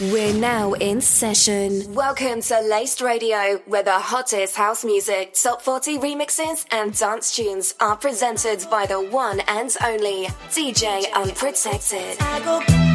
We're now in session. Welcome to Laced Radio, where the hottest house music, top 40 remixes, and dance tunes are presented by the one and only DJ Unprotected.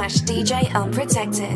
Slash DJ Unprotected.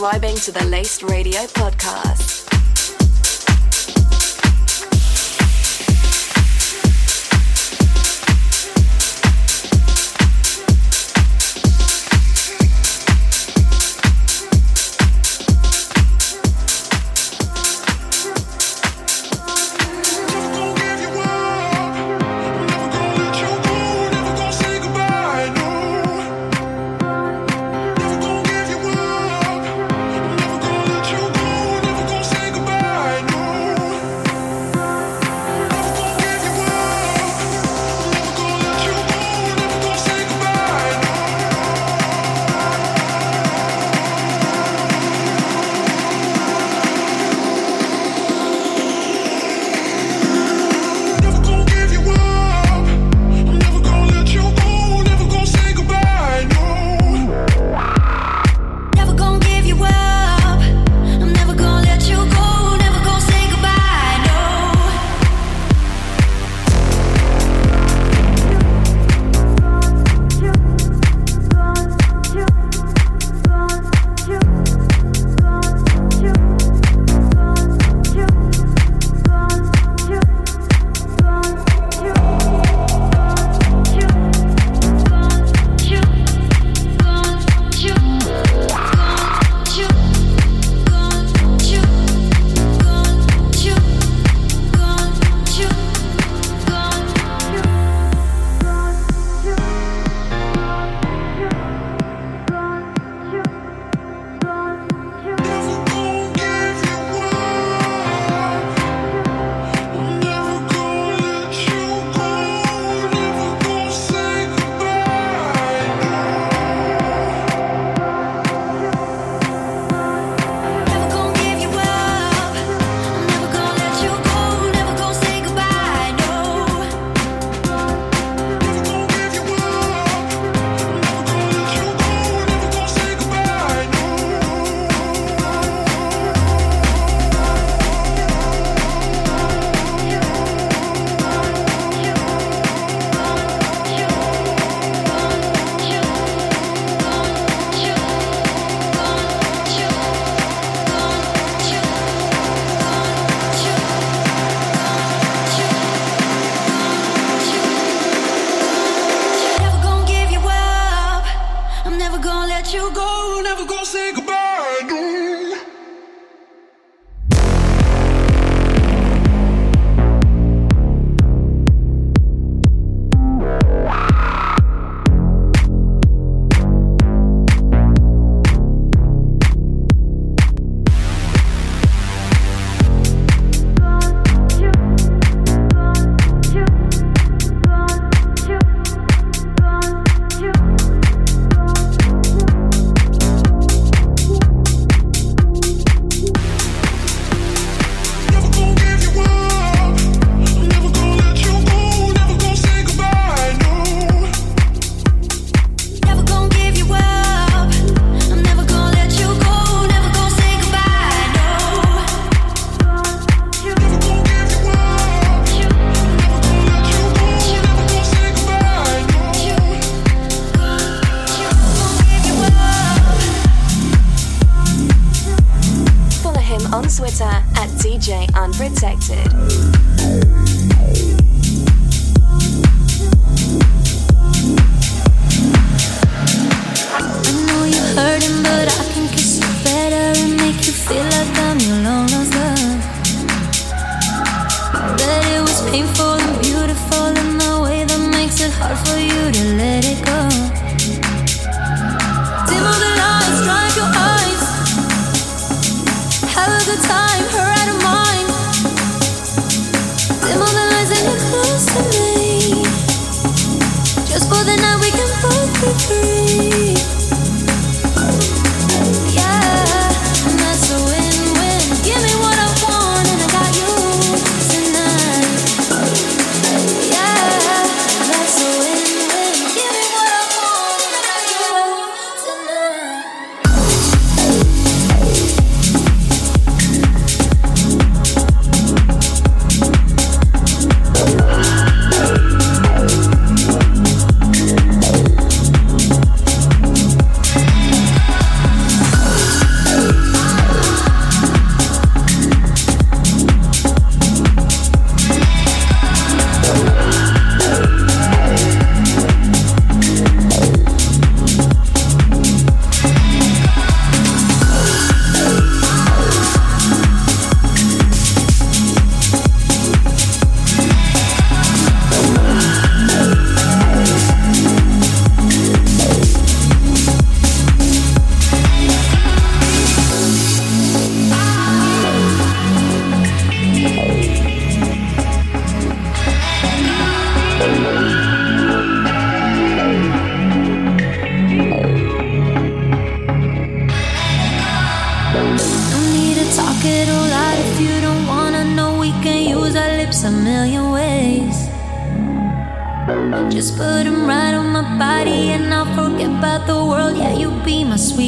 Subscribing to the Laced Radio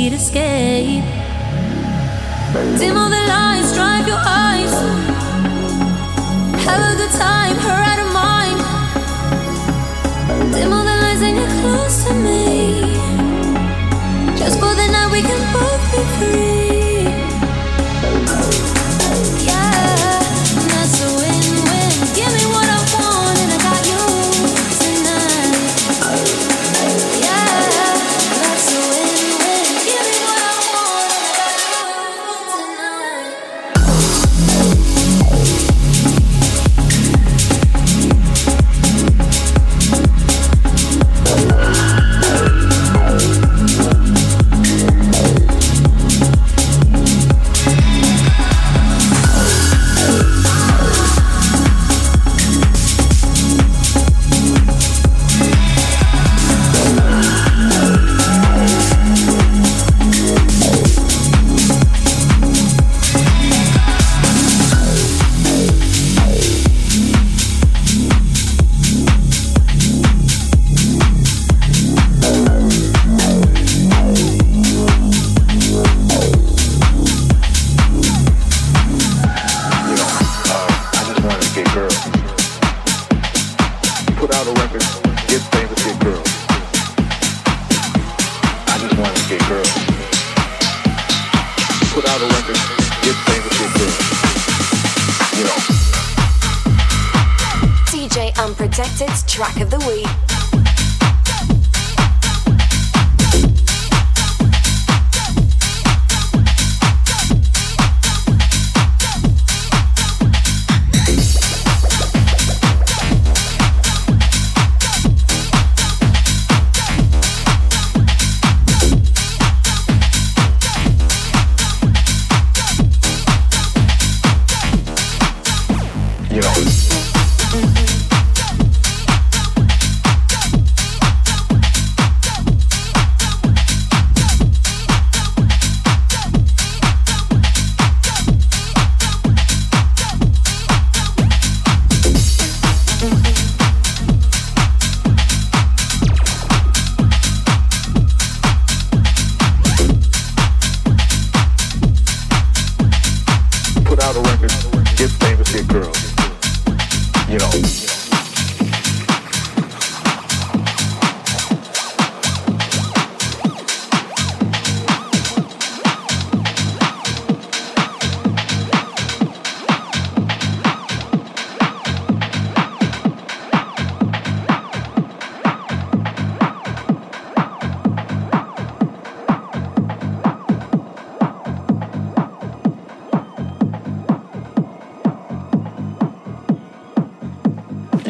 need escape.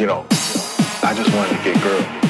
you know, I just wanted to get girls.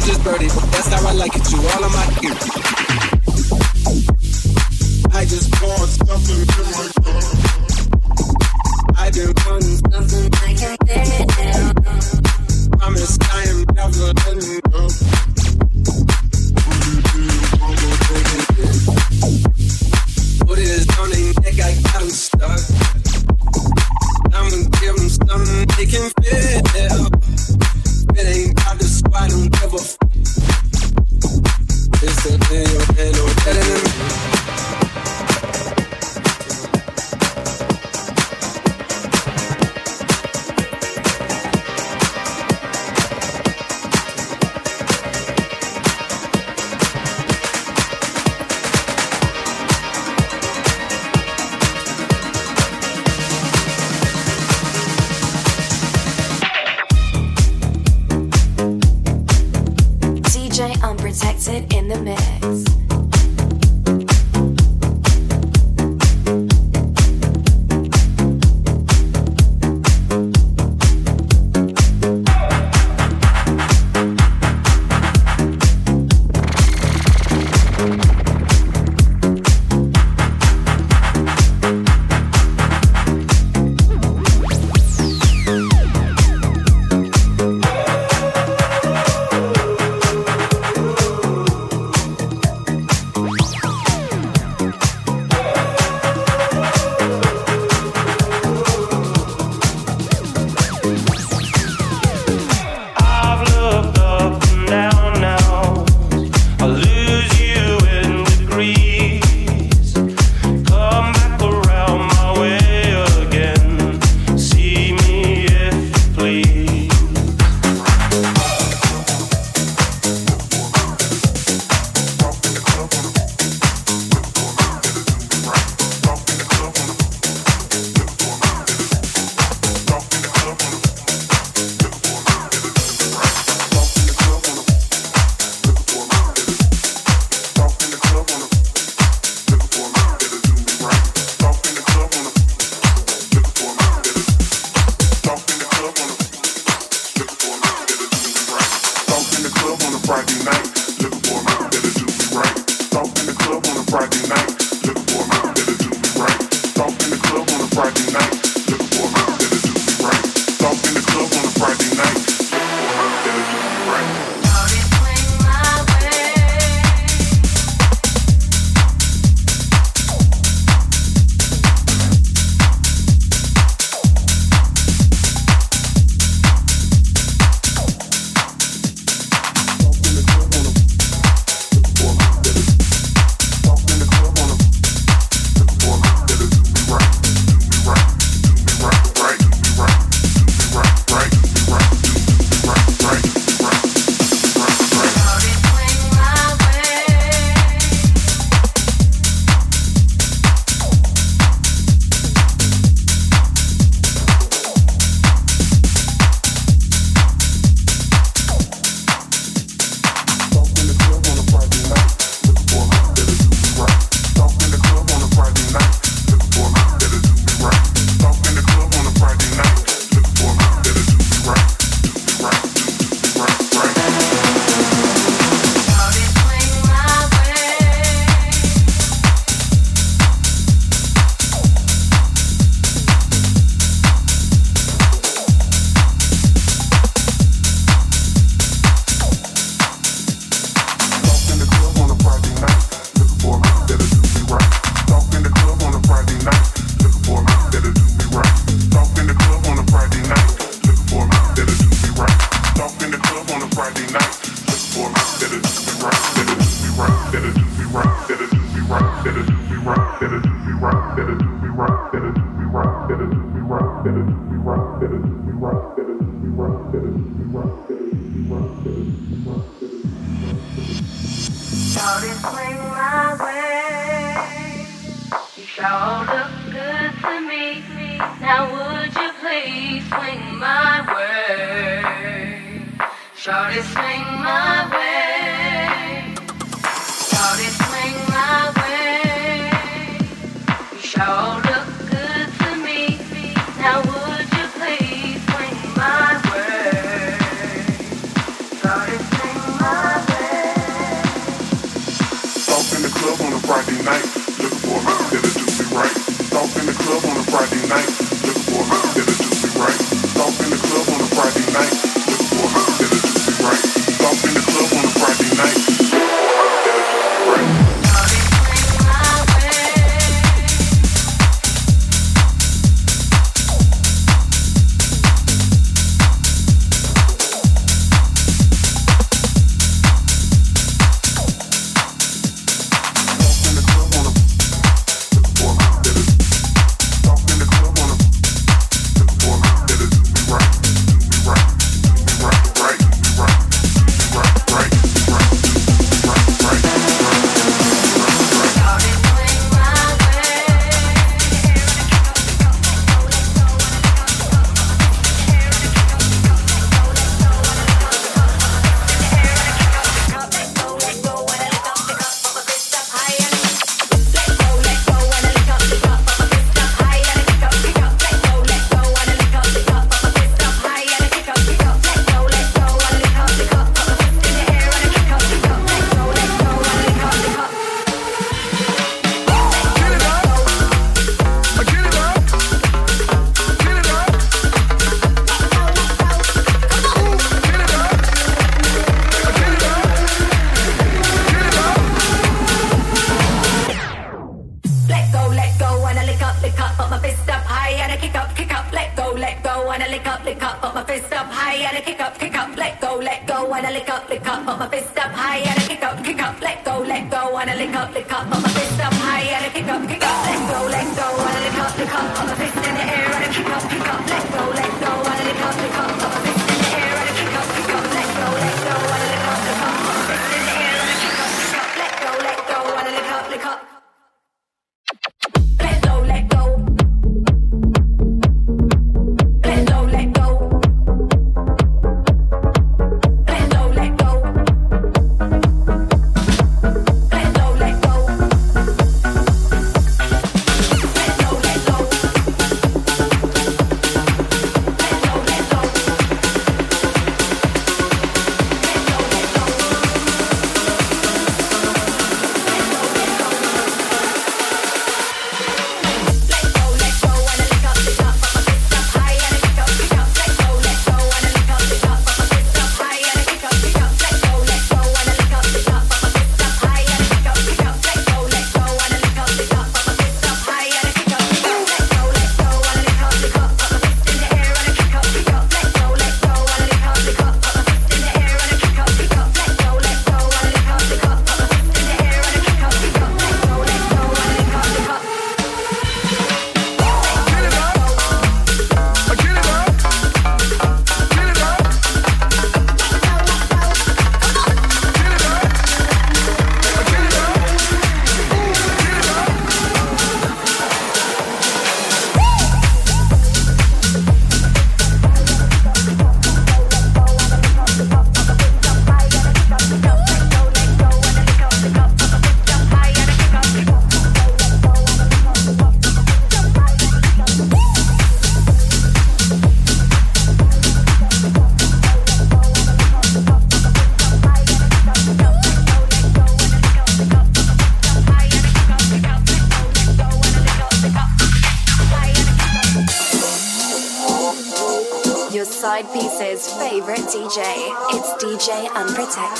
That's how I like it. You all of my. I just bought something different.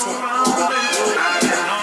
Unprotected.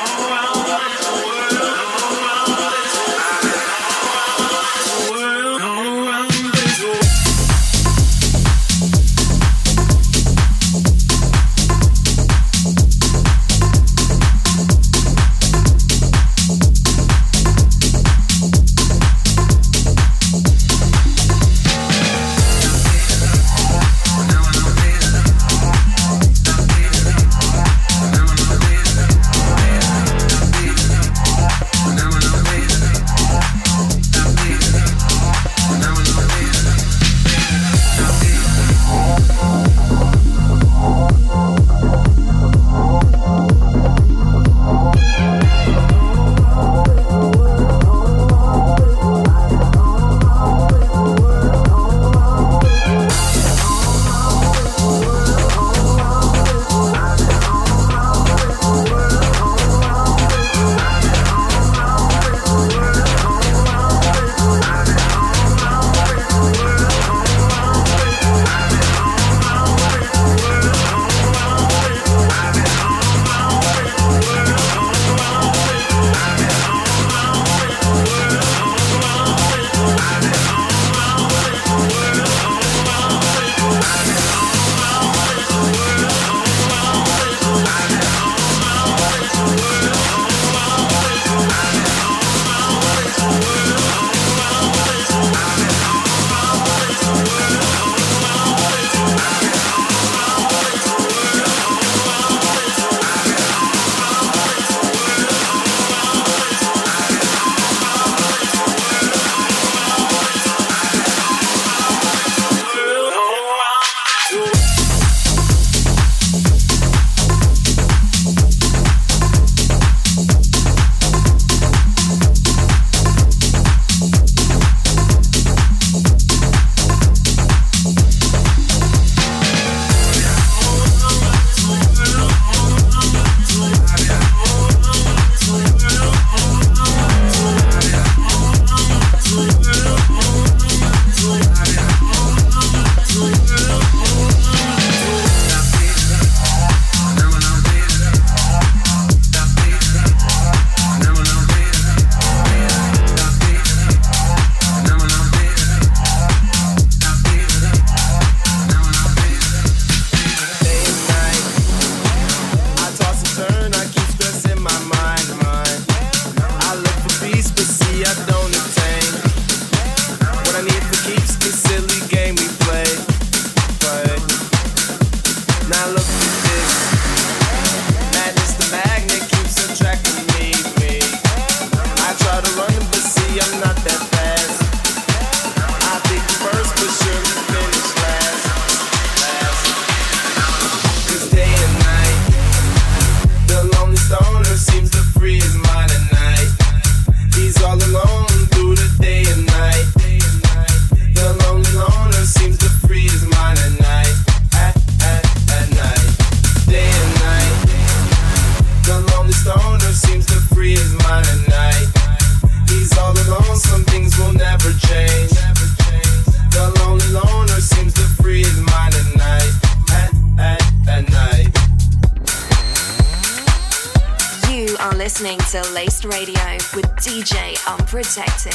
to Laced Radio with DJ Unprotected.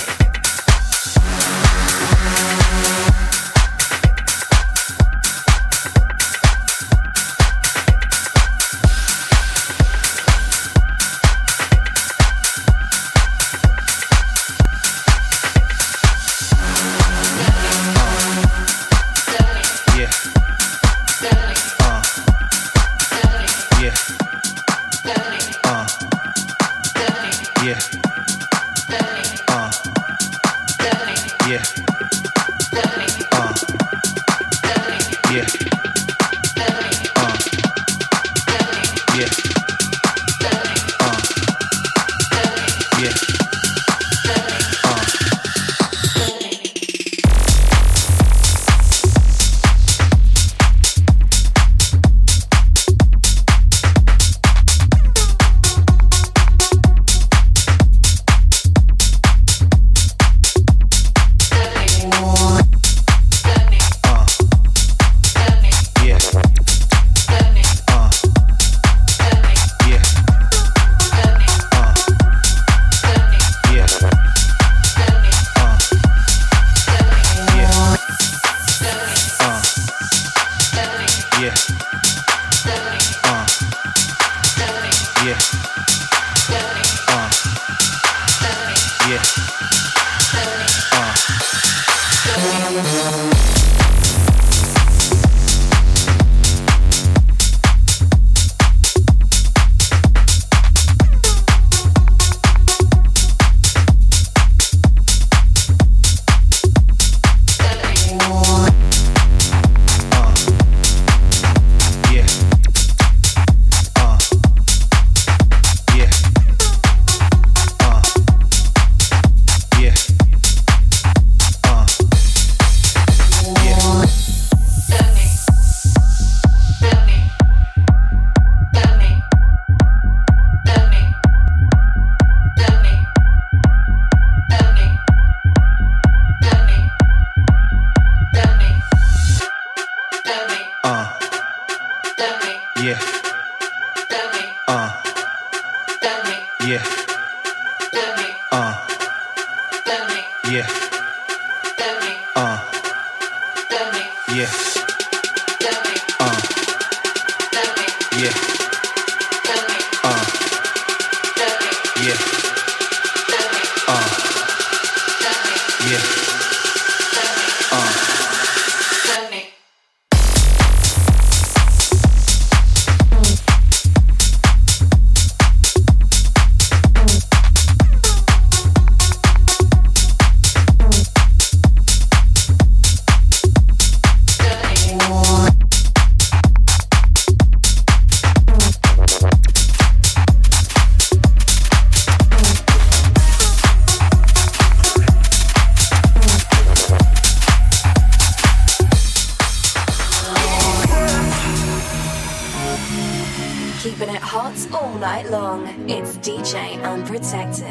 keeping it hot all night long. It's DJ Unprotected.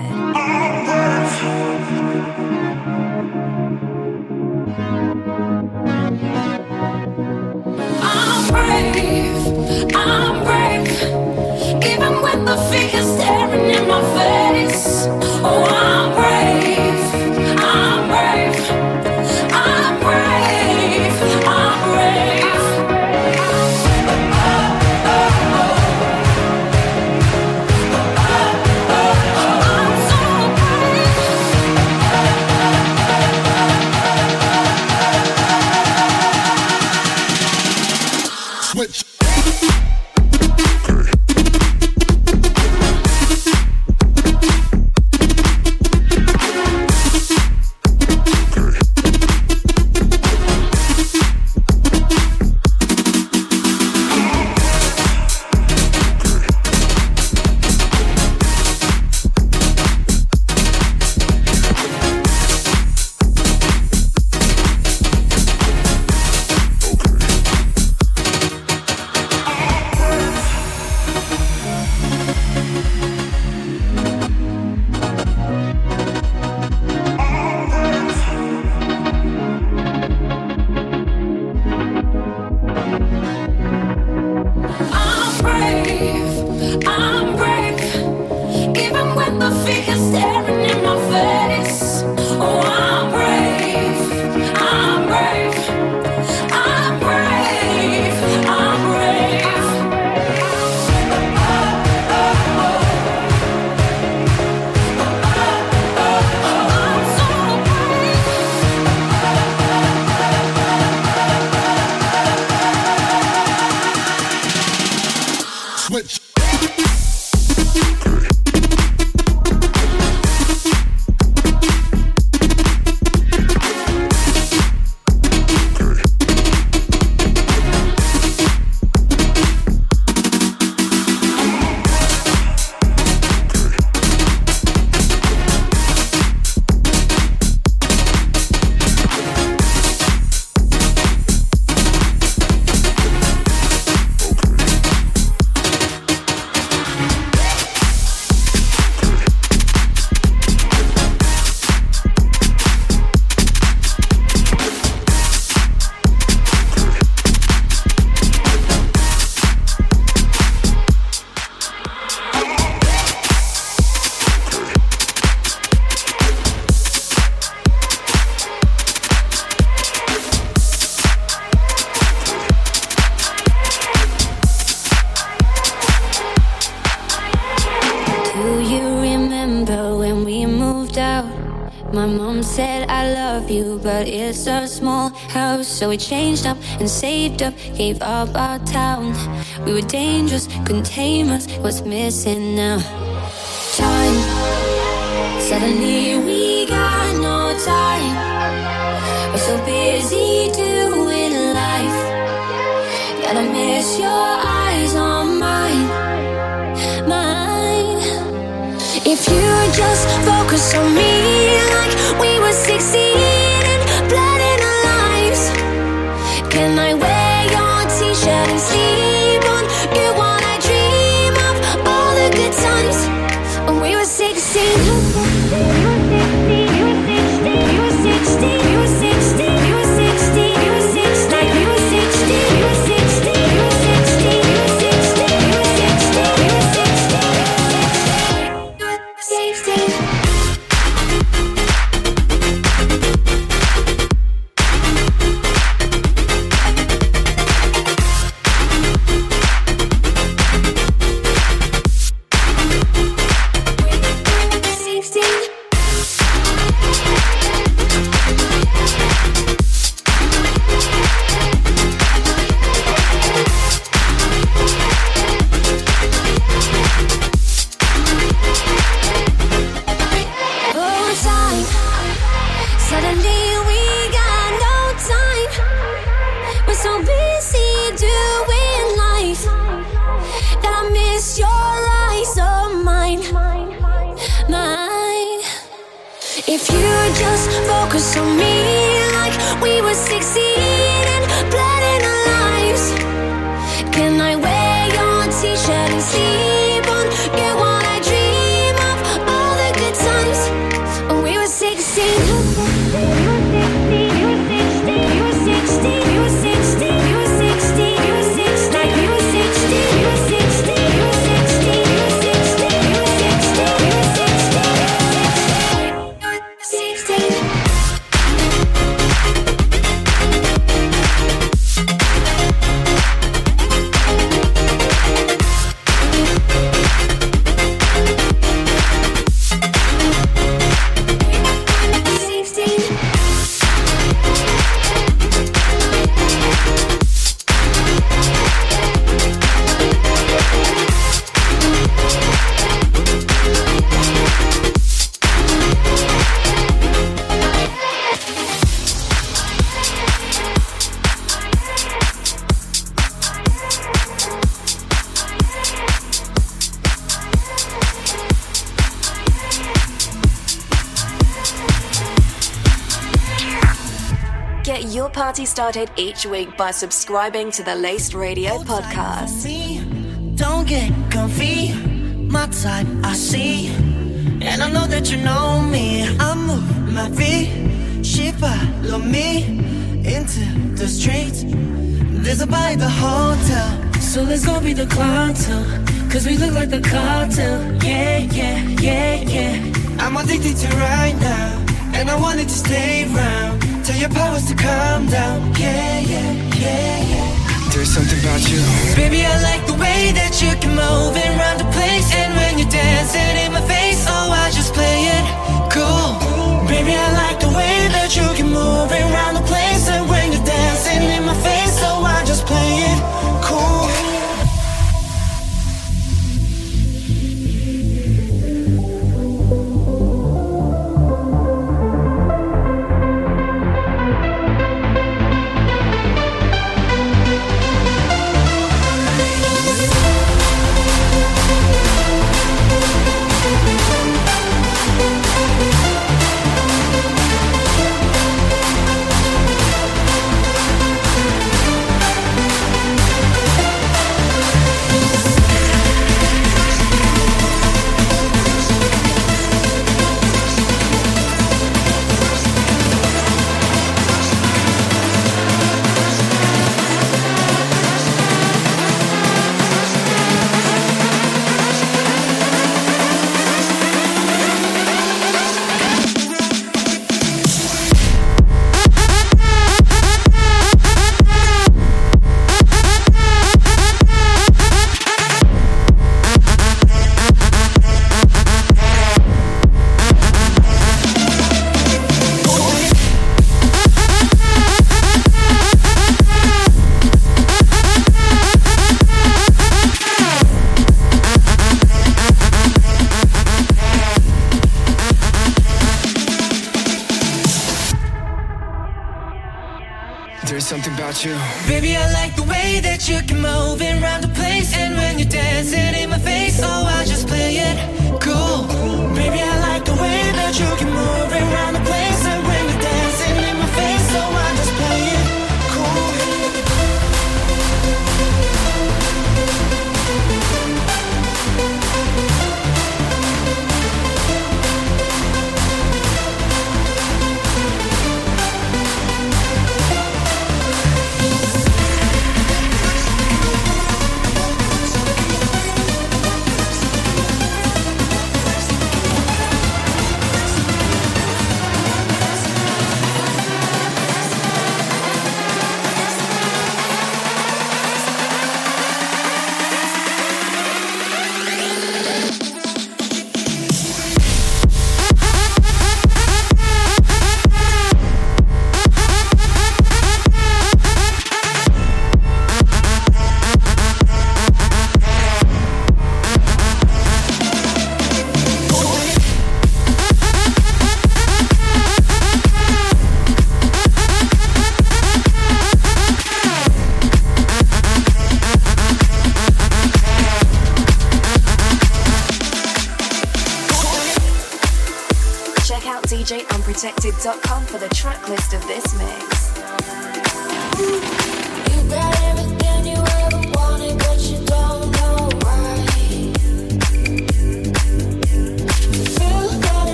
I'm brave. I'm brave. So we changed up and saved up, gave up our town. We were dangerous, couldn't tame us. What's missing now? Time. Suddenly we got no time. We're so busy doing life I miss your eyes on mine, mine. If you just focus on me like we were 16 started each week by subscribing to the Laced Radio podcast. Don't get comfy. My type, I see. And I know that you know me. I move my feet. She follow me into the streets. There's a at the hotel. So let's go be the cartel. Cause we look like the cartel. Yeah, yeah, yeah, yeah. I'm addicted to right now. And I wanted to stay around. Tell your powers to calm down. Yeah, yeah, yeah, yeah. There's something about you. Baby, I like the way that you can move around the place. And when you're dancing in my face, oh, I just play it cool. Baby, I like the way that you can move around the place. And when you're dancing in my face, oh, I just play it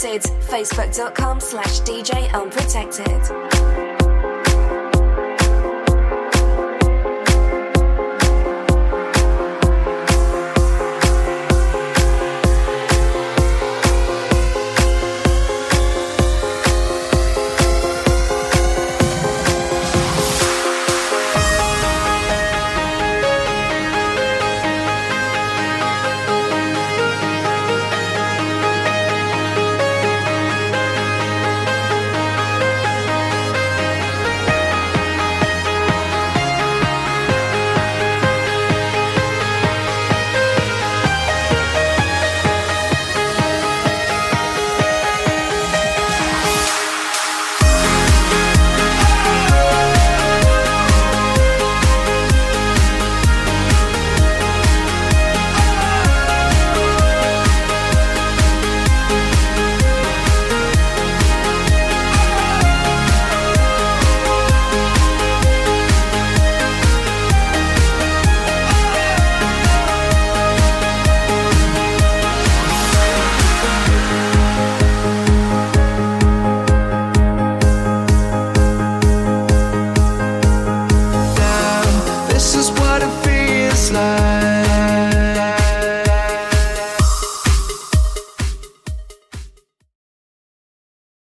Connected. Facebook.com slash DJ Unprotected.